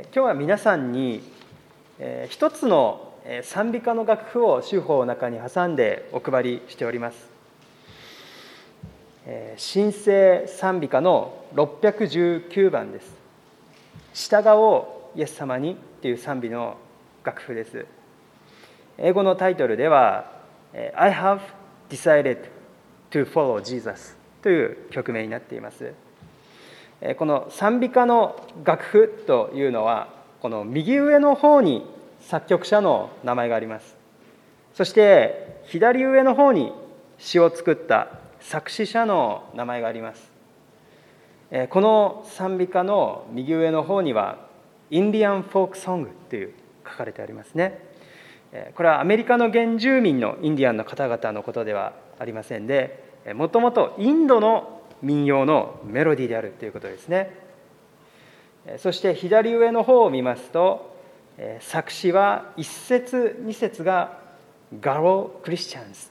今日は皆さんに一つの賛美歌の楽譜を修法の中に挟んでお配りしております。神聖賛美歌の619番です。従おうイエス様にっていう賛美の楽譜です。英語のタイトルでは I have decided to follow Jesus という曲名になっています。この賛美歌の楽譜というのはこの右上の方に作曲者の名前があります。そして左上の方に詩を作った作詞者の名前があります。この賛美歌の右上の方にはインディアン・フォーク・ソングという書かれてありますね。これはアメリカの原住民のインディアンの方々のことではありませんでもともとインドの民謡のメロディーであるということですね。そして左上の方を見ますと作詞は1節2節がガロ・クリスチャンズ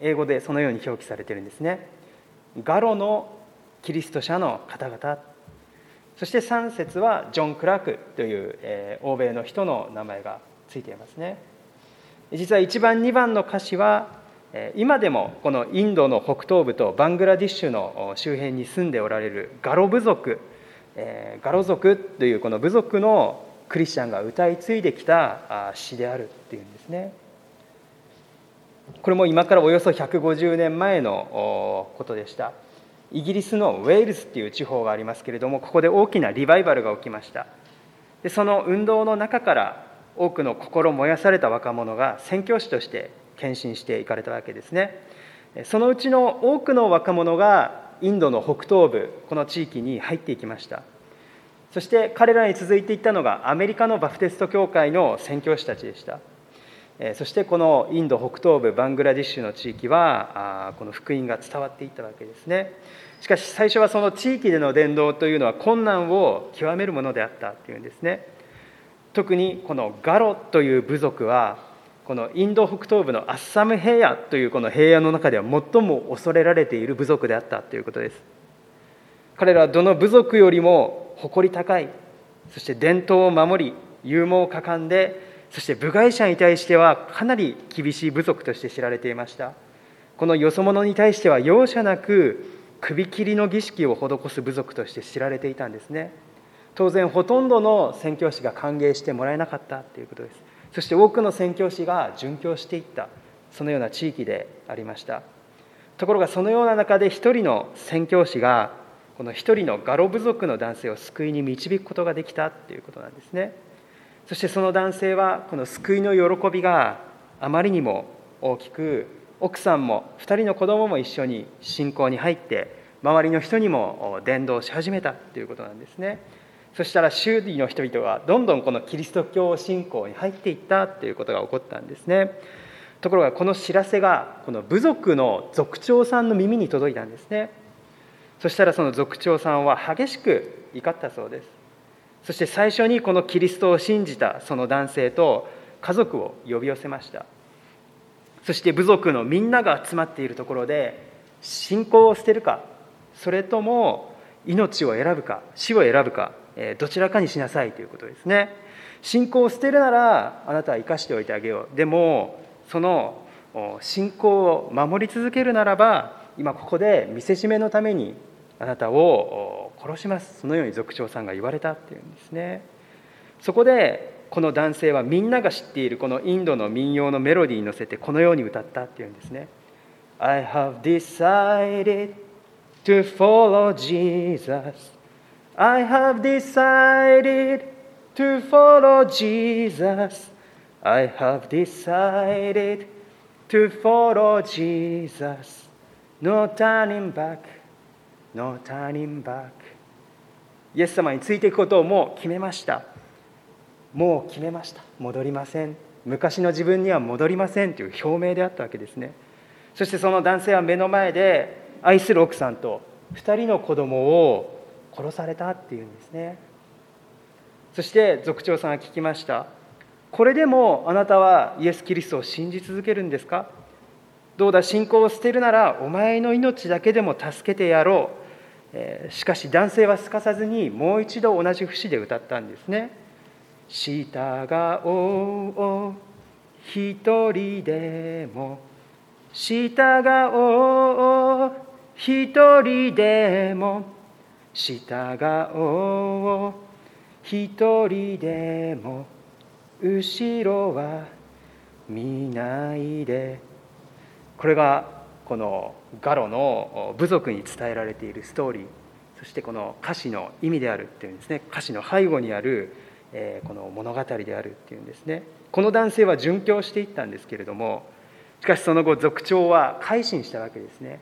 英語でそのように表記されているんですね。ガロのキリスト者の方々。そして3節はジョン・クラークという、欧米の人の名前がついていますね。実は1番2番の歌詞は今でもこのインドの北東部とバングラディッシュの周辺に住んでおられるガロ部族ガロ族というこの部族のクリスチャンが歌い継いできた詩であるっていうんですね。これも今からおよそ150年前のことでした。イギリスのウェールズっていう地方がありますけれどもここで大きなリバイバルが起きました。でその運動の中から多くの心燃やされた若者が宣教師として献身していかれたわけですね。そのうちの多くの若者がインドの北東部この地域に入っていきました。そして彼らに続いていったのがアメリカのバプテスト教会の宣教師たちでした。そしてこのインド北東部バングラディッシュの地域はこの福音が伝わっていったわけですね。しかし最初はその地域での伝道というのは困難を極めるものであったというんですね。特にこのガロという部族はこのインド北東部のアッサム平野というこの平野の中では最も恐れられている部族であったということです。彼らはどの部族よりも誇り高いそして伝統を守り勇猛果敢でそして部外者に対してはかなり厳しい部族として知られていました。このよそ者に対しては容赦なく首切りの儀式を施す部族として知られていたんですね。当然ほとんどの宣教師が歓迎してもらえなかったということです。そして多くの宣教師が殉教していったそのような地域でありました。ところがそのような中で一人の宣教師がこの一人のガロ部族の男性を救いに導くことができたということなんですね。そしてその男性はこの救いの喜びがあまりにも大きく奥さんも2人の子供も一緒に信仰に入って周りの人にも伝道し始めたということなんですね。そしたら周囲の人々はどんどんこのキリスト教信仰に入っていったということが起こったんですね。ところがこの知らせがこの部族の族長さんの耳に届いたんですね。そしたらその族長さんは激しく怒ったそうです。そして最初にこのキリストを信じたその男性と家族を呼び寄せました。そして部族のみんなが集まっているところで信仰を捨てるかそれとも命を選ぶか死を選ぶかどちらかにしなさいということですね。信仰を捨てるならあなたは生かしておいてあげよう。でもその信仰を守り続けるならば今ここで見せしめのためにあなたを殺します。そのように族長さんが言われたっていうんですね。そこでこの男性はみんなが知っているこのインドの民謡のメロディーに乗せてこのように歌ったっていうんですね。I have decided to follow Jesus. I have decided to follow Jesus. I have decided to follow Jesus. No turning back, no turning back. イエス様についていくことをもう決めました。もう決めました。戻りません。昔の自分には戻りませんという表明であったわけですね。そしてその男性は目の前で愛する奥さんと2人の子供を殺されたっていうんですね。そして族長さんが聞きました。これでもあなたはイエス・キリストを信じ続けるんですか？どうだ？信仰を捨てるならお前の命だけでも助けてやろう。しかし男性はすかさずにもう一度同じ節で歌ったんですね従おう一人でも従おう一人でも従おう一人でも後ろは見ないで。これがこのガロの部族に伝えられているストーリー。そしてこの歌詞の意味であるっていうんですね。歌詞の背後にあるこの物語であるっていうんですね。この男性は殉教していったんですけれどもしかしその後族長は改心したわけですね。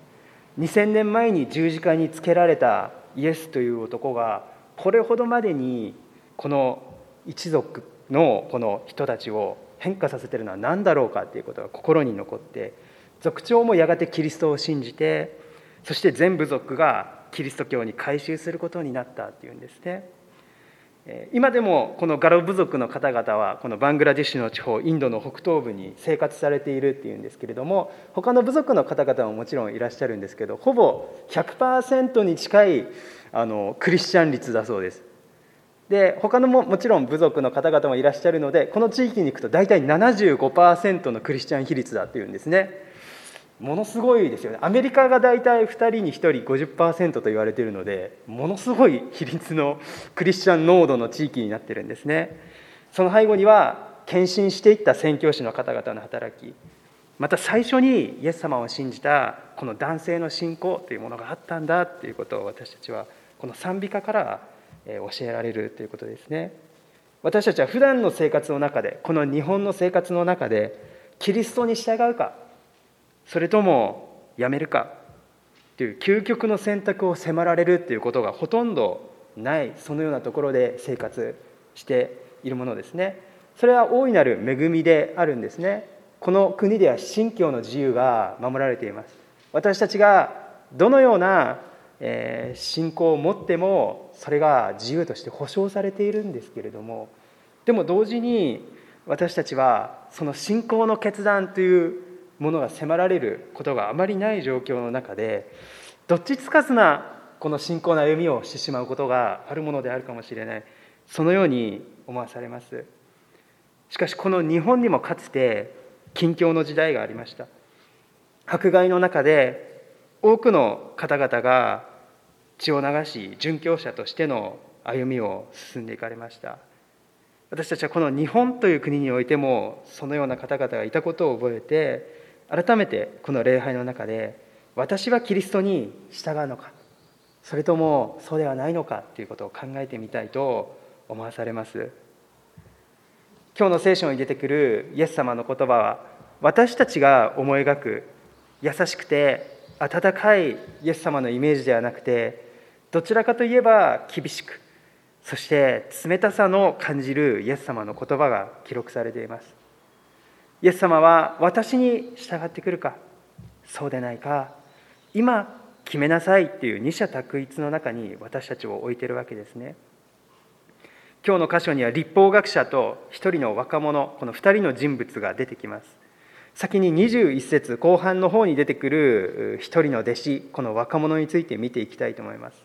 2000年前に十字架につけられたイエスという男がこれほどまでにこの一族のこの人たちを変化させてるのは何だろうかっていうことが心に残って族長もやがてキリストを信じてそして全部族がキリスト教に改宗することになったっていうんですね。今でもこのガロ部族の方々はこのバングラデシュの地方インドの北東部に生活されているっていうんですけれども他の部族の方々ももちろんいらっしゃるんですけどほぼ100%に近いあのクリスチャン率だそうです。で他のももちろん部族の方々もいらっしゃるのでこの地域に行くと大体75%のクリスチャン比率だっていうんですね。ものすごいですよね。アメリカが大体2人に1人50%と言われているのでものすごい比率のクリスチャン濃度の地域になってるんですね。その背後には献身していった宣教師の方々の働き。また最初にイエス様を信じたこの男性の信仰というものがあったんだということを私たちはこの賛美歌から教えられるということですね。私たちは普段の生活の中でこの日本の生活の中でキリストに従うかそれともやめるか？という究極の選択を迫られるということがほとんどないそのようなところで生活しているものですね。それは大いなる恵みであるんですね。この国では信教の自由が守られています。私たちがどのような信仰を持ってもそれが自由として保障されているんですけれどもでも同時に私たちはその信仰の決断というものが迫られることがあまりない状況の中でどっちつかずなこの信仰の歩みをしてしまうことがあるものであるかもしれない。そのように思わされます。しかしこの日本にもかつて近況の時代がありました。迫害の中で多くの方々が血を流し殉教者としての歩みを進んでいかれました。私たちはこの日本という国においてもそのような方々がいたことを覚えて改めてこの礼拝の中で私はキリストに従うのかそれともそうではないのかということを考えてみたいと思わされます。今日の聖書に出てくるイエス様の言葉は私たちが思い描く優しくて温かいイエス様のイメージではなくてどちらかといえば厳しくそして冷たさの感じるイエス様の言葉が記録されています。イエス様は私に従ってくるか？そうでないか？今決めなさいっていう二者択一の中に私たちを置いてるわけですね。今日の箇所には立法学者と一人の若者この二人の人物が出てきます。先に21節後半の方に出てくる一人の弟子この若者について見ていきたいと思います。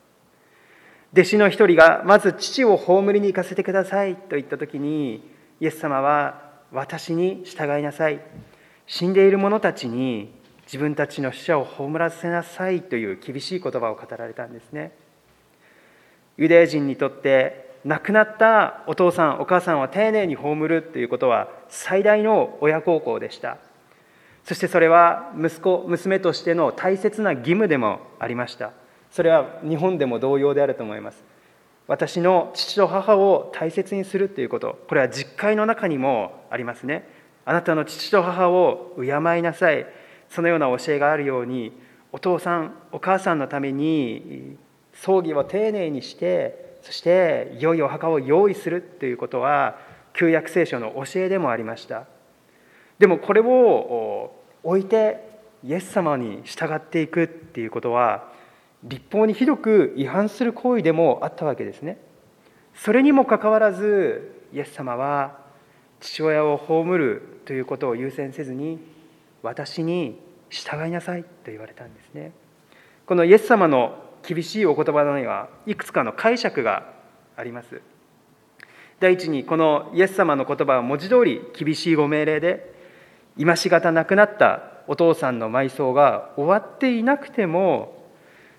弟子の一人がまず父を葬りに行かせてくださいと言った時にイエス様は私に従いなさい。死んでいる者たちに自分たちの死者を葬らせなさいという厳しい言葉を語られたんですね。ユダヤ人にとって亡くなったお父さんお母さんは丁寧に葬るということは最大の親孝行でした。そしてそれは息子娘としての大切な義務でもありました。それは日本でも同様であると思います。私の父と母を大切にするということ。これは実会の中にもありますね。あなたの父と母を敬いなさい。そのような教えがあるようにお父さんお母さんのために葬儀を丁寧にしてそして良いお墓を用意するということは旧約聖書の教えでもありました。でもこれを置いてイエス様に従っていくっていうことは立法にひどく違反する行為でもあったわけですね。それにもかかわらずイエス様は父親を葬るということを優先せずに私に従いなさいと言われたんですね。このイエス様の厳しいお言葉にはいくつかの解釈があります。第一にこのイエス様の言葉は文字通り厳しいご命令で今しがた亡くなったお父さんの埋葬が終わっていなくても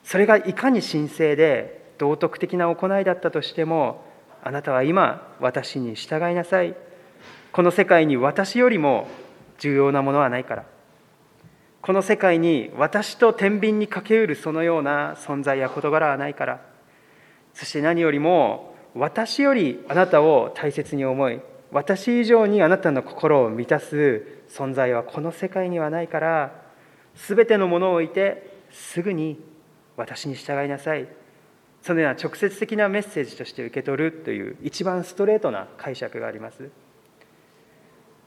それがいかに神聖で道徳的な行いだったとしてもあなたは今私に従いなさい。この世界に私よりも重要なものはないから。この世界に私と天秤にかけうるそのような存在や事柄はないから。そして何よりも私よりあなたを大切に思い私以上にあなたの心を満たす存在はこの世界にはないから。全てのものを置いてすぐに私に従いなさい。そのような直接的なメッセージとして受け取るという一番ストレートな解釈があります。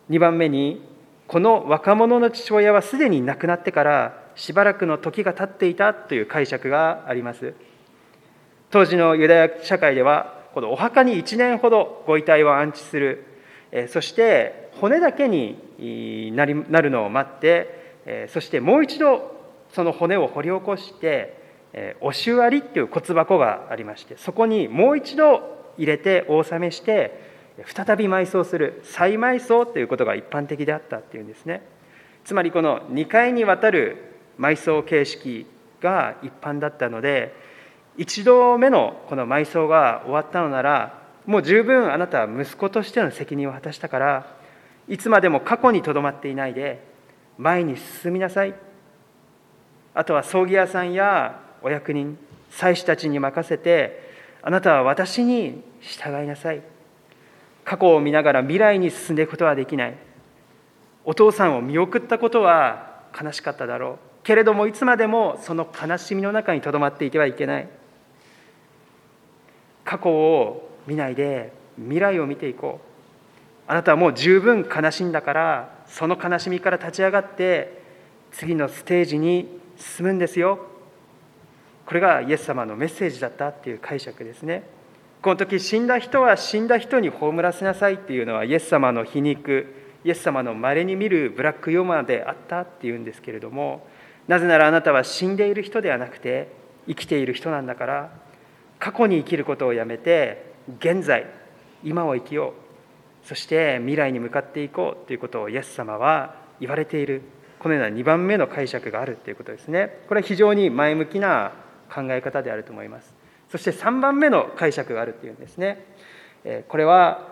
2番目にこの若者の父親はすでに亡くなってからしばらくの時が経っていたという解釈があります。当時のユダヤ社会ではこのお墓に1年ほどご遺体を安置する。そして骨だけになるのを待ってそしてもう一度その骨を掘り起こしておし割りっていう骨箱がありましてそこにもう一度入れてお納めして再び埋葬する再埋葬ということが一般的であったっていうんですね。つまりこの2回にわたる埋葬形式が一般だったので一度目のこの埋葬が終わったのならもう十分あなたは息子としての責任を果たしたからいつまでも過去にとどまっていないで前に進みなさい。あとは葬儀屋さんやお役人祭司たちに任せてあなたは私に従いなさい。過去を見ながら未来に進んでいくことはできない。お父さんを見送ったことは悲しかっただろう。けれどもいつまでもその悲しみの中にとどまっていてはいけない。過去を見ないで未来を見ていこう。あなたはもう十分悲しんだからその悲しみから立ち上がって次のステージに進むんですよ。これがイエス様のメッセージだったっていう解釈ですね。この時死んだ人は死んだ人に葬らせなさいっていうのはイエス様の皮肉イエス様のまれに見るブラックヨマであったっていうんですけれどもなぜならあなたは死んでいる人ではなくて生きている人なんだから過去に生きることをやめて現在今を生きようそして未来に向かっていこうということをイエス様は言われている。このような2番目の解釈があるということですね。これは非常に前向きな考え方であると思います。そして3番目の解釈があるっていうんですね。これは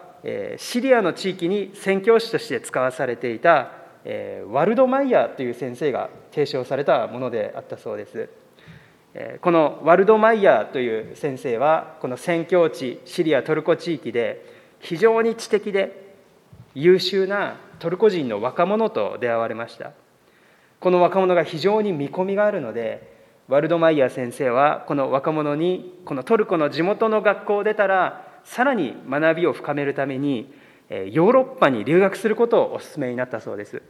シリアの地域に宣教師として使わされていたワルドマイヤーという先生が提唱されたものであったそうです。このワルドマイヤーという先生はこの宣教地シリアトルコ地域で非常に知的で優秀なトルコ人の若者と出会われました。この若者が非常に見込みがあるのでワルドマイヤー先生はこの若者にこのトルコの地元の学校を出たらさらに学びを深めるためにヨーロッパに留学することをお勧めになったそうです。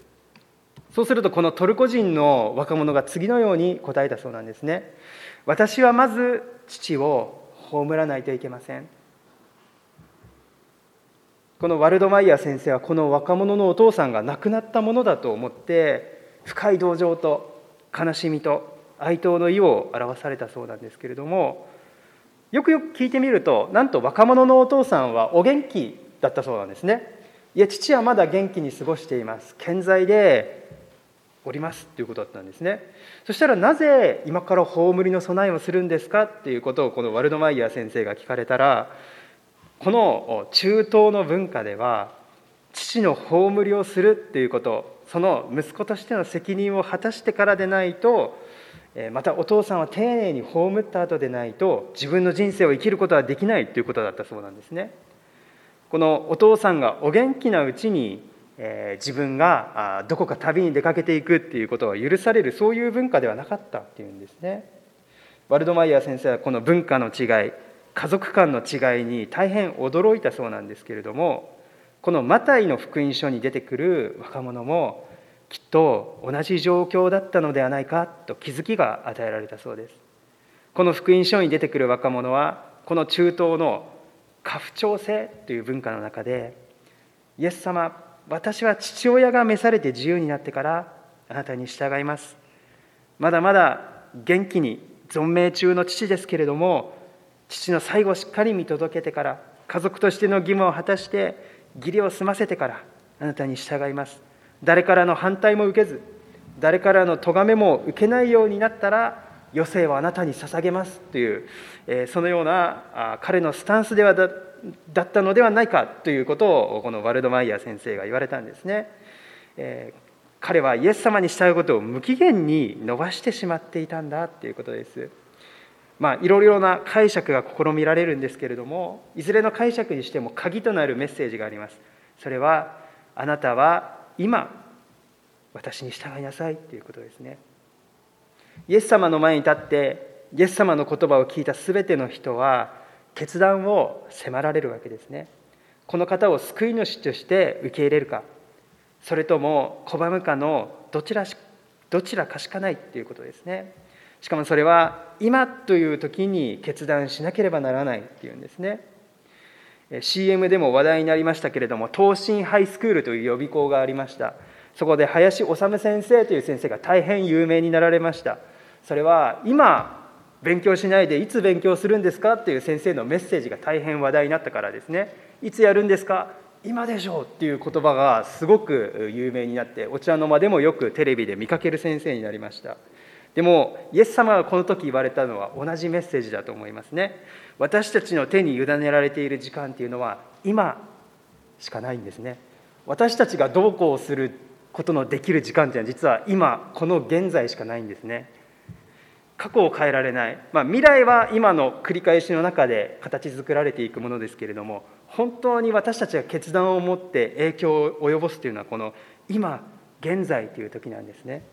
そうするとこのトルコ人の若者が次のように答えたそうなんですね。私はまず父を葬らないといけません。このワルドマイヤー先生はこの若者のお父さんが亡くなったものだと思って深い同情と悲しみと哀悼の意を表されたそうなんですけれどもよくよく聞いてみるとなんと若者のお父さんはお元気だったそうなんですね。いや父はまだ元気に過ごしています。健在でおりますということだったんですね。そしたらなぜ今から葬りの備えをするんですか？っていうことをこのワルドマイヤー先生が聞かれたらこの中東の文化では父の葬りをするっていうことその息子としての責任を果たしてからでないとまたお父さんは丁寧に葬った後でないと自分の人生を生きることはできないということだったそうなんですね。このお父さんがお元気なうちに自分がどこか旅に出かけていくっていうことは許されるそういう文化ではなかったっていうんですね。ワルドマイヤー先生はこの文化の違い家族間の違いに大変驚いたそうなんですけれどもこのマタイの福音書に出てくる若者もきっと同じ状況だったのではないかと気づきが与えられたそうです。この福音書に出てくる若者はこの中東の家父長制という文化の中でイエス様私は父親が召されて自由になってからあなたに従います。まだまだ元気に存命中の父ですけれども父の最後をしっかり見届けてから家族としての義務を果たして義理を済ませてからあなたに従います。誰からの反対も受けず誰からの咎めも受けないようになったら余生はあなたに捧げますという、えそのような彼のスタンスではだだったのではないかということをこのワルドマイヤー先生が言われたんですね。え、彼はイエス様に従うことを無期限に伸ばしてしまっていたんだということです。まあ、いろいろな解釈が試みられるんですけれどもいずれの解釈にしても鍵となるメッセージがありますそれはあなたは今私に従いなさいということですね。イエス様の前に立ってイエス様の言葉を聞いた全ての人は決断を迫られるわけですね。この方を救い主として受け入れるかそれとも拒むかのどちらどちらかしかないということですね。しかもそれは今という時に決断しなければならないっていうんですね。CM でも話題になりましたけれども東進ハイスクールという予備校がありました。そこで林修先生という先生が大変有名になられました。それは今勉強しないでいつ勉強するんですかっていう先生のメッセージが大変話題になったからですね。いつやるんですか？今でしょうっていう言葉がすごく有名になってお茶の間でもよくテレビで見かける先生になりました。でもイエス様がこの時言われたのは同じメッセージだと思いますね。私たちの手に委ねられている時間っていうのは今しかないんですね。私たちがどうこうすることのできる時間っていうのは実は今この現在しかないんですね。過去を変えられない、まあ、未来は今の繰り返しの中で形作られていくものですけれども本当に私たちが決断を持って影響を及ぼすというのはこの今現在という時なんですね。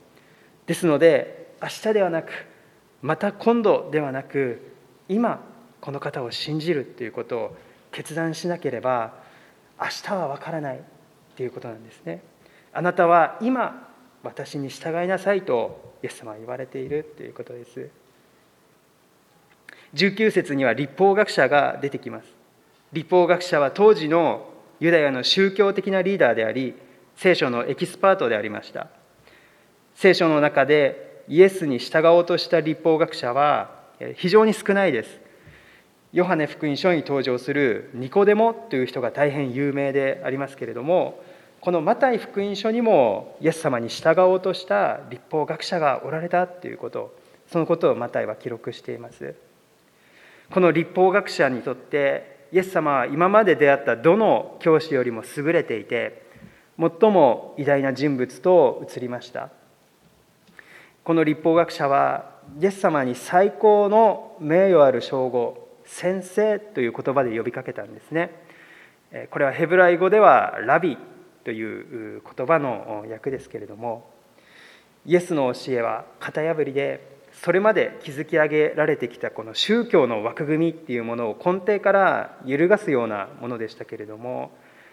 ですので明日ではなくまた今度ではなく今この方を信じるっていうことを決断しなければ明日は分からないっていうことなんですね。あなたは今私に従いなさいとイエス様は言われているということです。19節には立法学者が出てきます。立法学者は当時のユダヤの宗教的なリーダーであり聖書のエキスパートでありました。聖書の中でイエスに従おうとした立法学者は非常に少ないです。ヨハネ福音書に登場するニコデモという人が大変有名でありますけれどもこのマタイ福音書にもイエス様に従おうとした立法学者がおられたということそのことをマタイは記録していますこの立法学者にとってイエス様は今まで出会ったどの教師よりも優れていて最も偉大な人物と映りましたこの立法学者はイエス様に最高の名誉ある称号先生という言葉で呼びかけたんですね。これはヘブライ語ではラビという言葉の訳ですけれどもイエスの教えは型破りでそれまで築き上げられてきたこの宗教の枠組みっていうものを根底から揺るがすようなものでしたけれども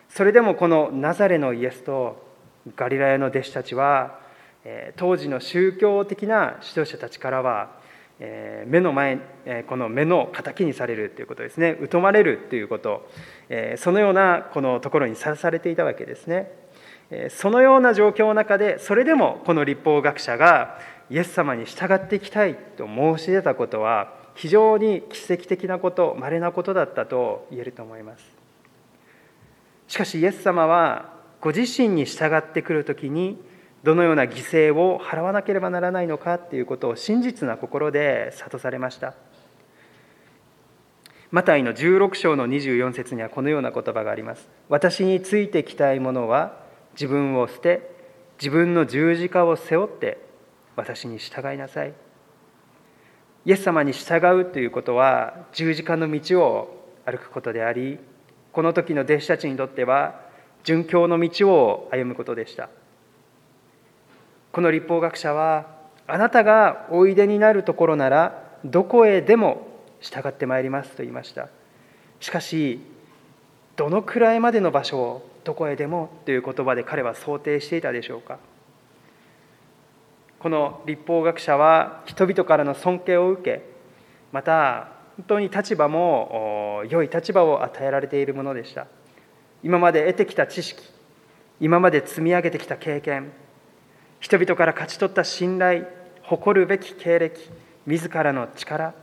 それでもこのナザレのイエスとガリラヤの弟子たちは当時の宗教的な指導者たちからは目の前この目の敵にされるということですね。疎まれるということそのようなこのところにさらされていたわけですね。そのような状況の中でそれでもこの立法学者がイエス様に従っていきたいと申し出たことは非常に奇跡的なこと稀なことだったと言えると思います。しかしイエス様はご自身に従ってくる時にどのような犠牲を払わなければならないのかということを真実な心で諭されました。マタイの16章の24節にはこのような言葉があります。私についてきたい者は自分を捨て自分の十字架を背負って私に従いなさい。イエス様に従うということは十字架の道を歩くことでありこの時の弟子たちにとっては殉教の道を歩むことでした。この立法学者はあなたがおいでになるところならどこへでも従ってまいりますと言いました。しかしどのくらいまでの場所をどこへでもという言葉で彼は想定していたでしょうか。この立法学者は人々からの尊敬を受けまた本当に立場も良い立場を与えられているものでした。今まで得てきた知識今まで積み上げてきた経験人々から勝ち取った信頼誇るべき経歴自らの力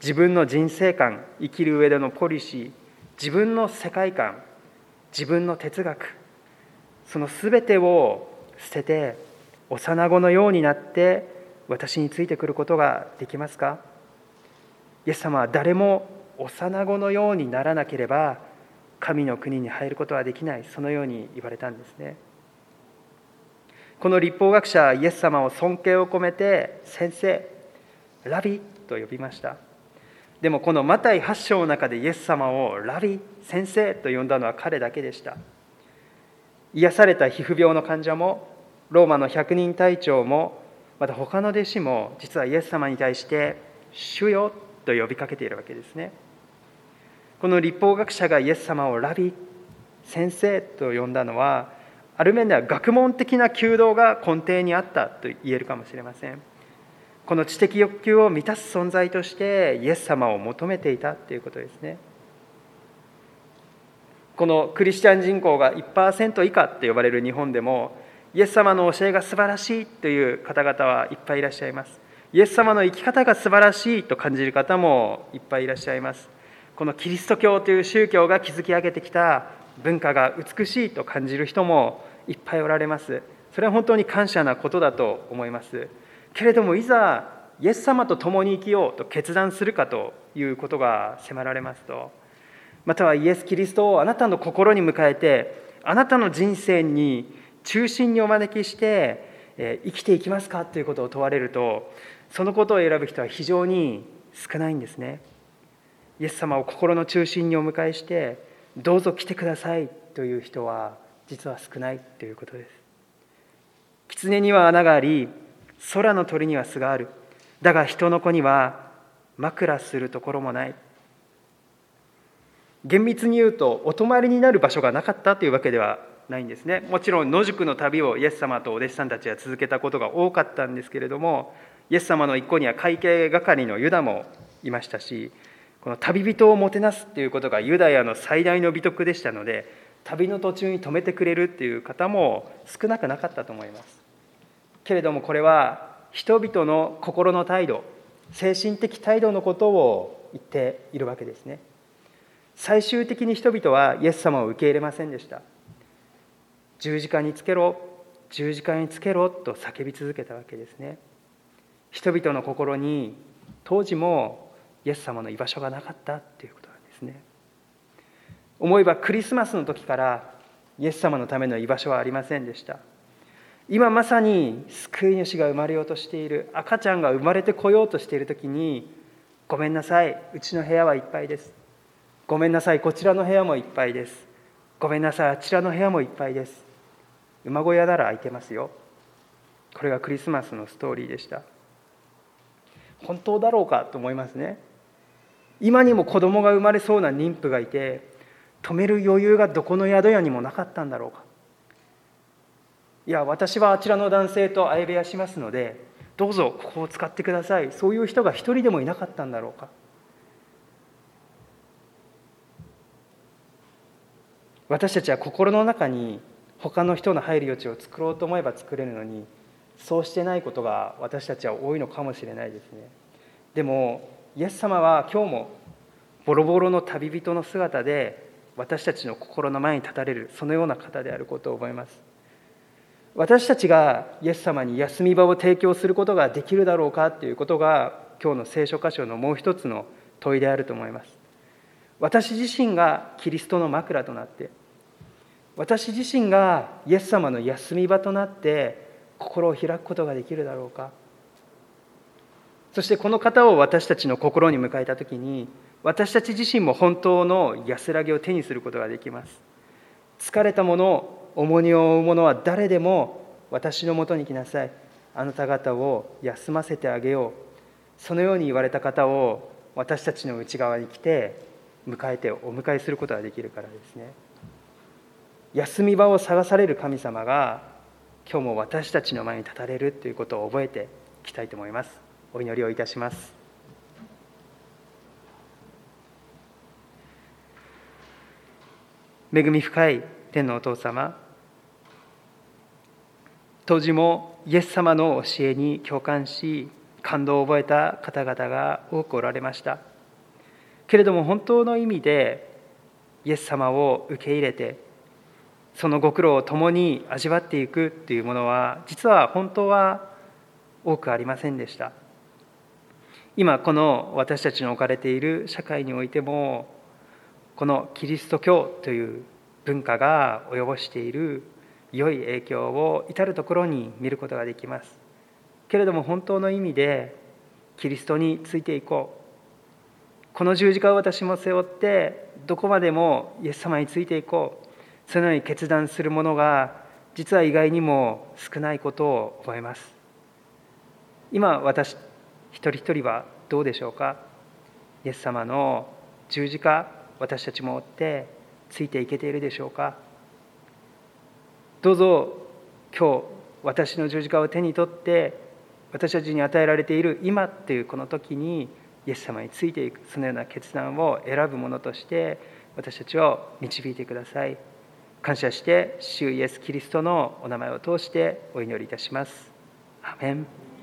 自分の人生観生きる上でのポリシー自分の世界観自分の哲学その全てを捨てて幼子のようになって私についてくることができますか？イエス様は誰も幼子のようにならなければ神の国に入ることはできない。そのように言われたんですね。この立法学者はイエス様を尊敬を込めて先生ラビと呼びました。でもこのマタイ8章の中でイエス様をラビ先生と呼んだのは彼だけでした。癒された皮膚病の患者もローマの百人隊長もまた他の弟子も実はイエス様に対して「主よ」と呼びかけているわけですね。この立法学者がイエス様をラビ先生と呼んだのはある面では学問的な弓道が根底にあったと言えるかもしれません。この知的欲求を満たす存在としてイエス様を求めていたということですね。このクリスチャン人口が1%以下って呼ばれる日本でもイエス様の教えが素晴らしいという方々はいっぱいいらっしゃいます。イエス様の生き方が素晴らしいと感じる方もいっぱいいらっしゃいます。このキリスト教という宗教が築き上げてきた文化が美しいと感じる人もいっぱいおられます。それは本当に感謝なことだと思います。けれどもいざイエス様と共に生きようと決断するかということが迫られますとまたはイエス・キリストをあなたの心に迎えてあなたの人生に中心にお招きして生きていきますかということを問われるとそのことを選ぶ人は非常に少ないんですね。イエス様を心の中心にお迎えしてどうぞ来てくださいという人は実は少ないということです。狐には穴があり空の鳥には巣がある。だが人の子には枕するところもない。厳密に言うとお泊まりになる場所がなかったというわけではないんですね。もちろん野宿の旅をイエス様とお弟子さんたちは続けたことが多かったんですけれどもイエス様の一行には会計係のユダもいましたしこの旅人をもてなすっていうことがユダヤの最大の美徳でしたので旅の途中に泊めてくれるっていう方も少なくなかったと思います。けれどもこれは人々の心の態度精神的態度のことを言っているわけですね。最終的に人々はイエス様を受け入れませんでした。十字架につけろ十字架につけろと叫び続けたわけですね。人々の心に当時もイエス様の居場所がなかったということなんですね。思えばクリスマスの時からイエス様のための居場所はありませんでした。今まさに救い主が生まれようとしている。赤ちゃんが生まれてこようとしている時にごめんなさいうちの部屋はいっぱいです。ごめんなさいこちらの部屋もいっぱいです。ごめんなさいあちらの部屋もいっぱいです。馬小屋なら空いてますよ。これがクリスマスのストーリーでした。本当だろうかと思いますね。今にも子供が生まれそうな妊婦がいて止める余裕がどこの宿屋にもなかったんだろうか。いや私はあちらの男性と相部屋しますのでどうぞここを使ってください。そういう人が一人でもいなかったんだろうか。私たちは心の中に他の人の入る余地を作ろうと思えば作れるのにそうしてないことが私たちは多いのかもしれないですね。でもイエス様は今日もボロボロの旅人の姿で私たちの心の前に立たれるそのような方であることを覚えます。私たちがイエス様に休み場を提供することができるだろうかということが今日の聖書箇所のもう一つの問いであると思います。私自身がキリストの枕となって私自身がイエス様の休み場となって心を開くことができるだろうか。そしてこの方を私たちの心に迎えた時に私たち自身も本当の安らぎを手にすることができます。疲れた者重荷を負う者は誰でも私のもとに来なさい。あなた方を休ませてあげよう。そのように言われた方を私たちの内側に来て迎えてお迎えすることができるからですね。休み場を探される神様が今日も私たちの前に立たれるということを覚えていきたいと思います。お祈りをいたします。恵み深い天のお父様当時もイエス様の教えに共感し感動を覚えた方々が多くおられました。けれども本当の意味でイエス様を受け入れてそのご苦労を共に味わっていくっていうものは実は本当は多くありませんでした。今この私たちの置かれている社会においてもこのキリスト教という文化が及ぼしている良い影響を至る所に見ることができます。けれども本当の意味でキリストについていこう。この十字架を私も背負ってどこまでもイエス様についていこう。そのように決断するものが実は意外にも少ないことを覚えます。今私一人一人はどうでしょうか？イエス様の十字架私たちも追ってついていけているでしょうか？どうぞ今日私の十字架を手に取って私たちに与えられている今っていうこの時にイエス様についていくそのような決断を選ぶものとして私たちを導いてください。感謝して主イエス・キリストのお名前を通してお祈りいたします。アメン。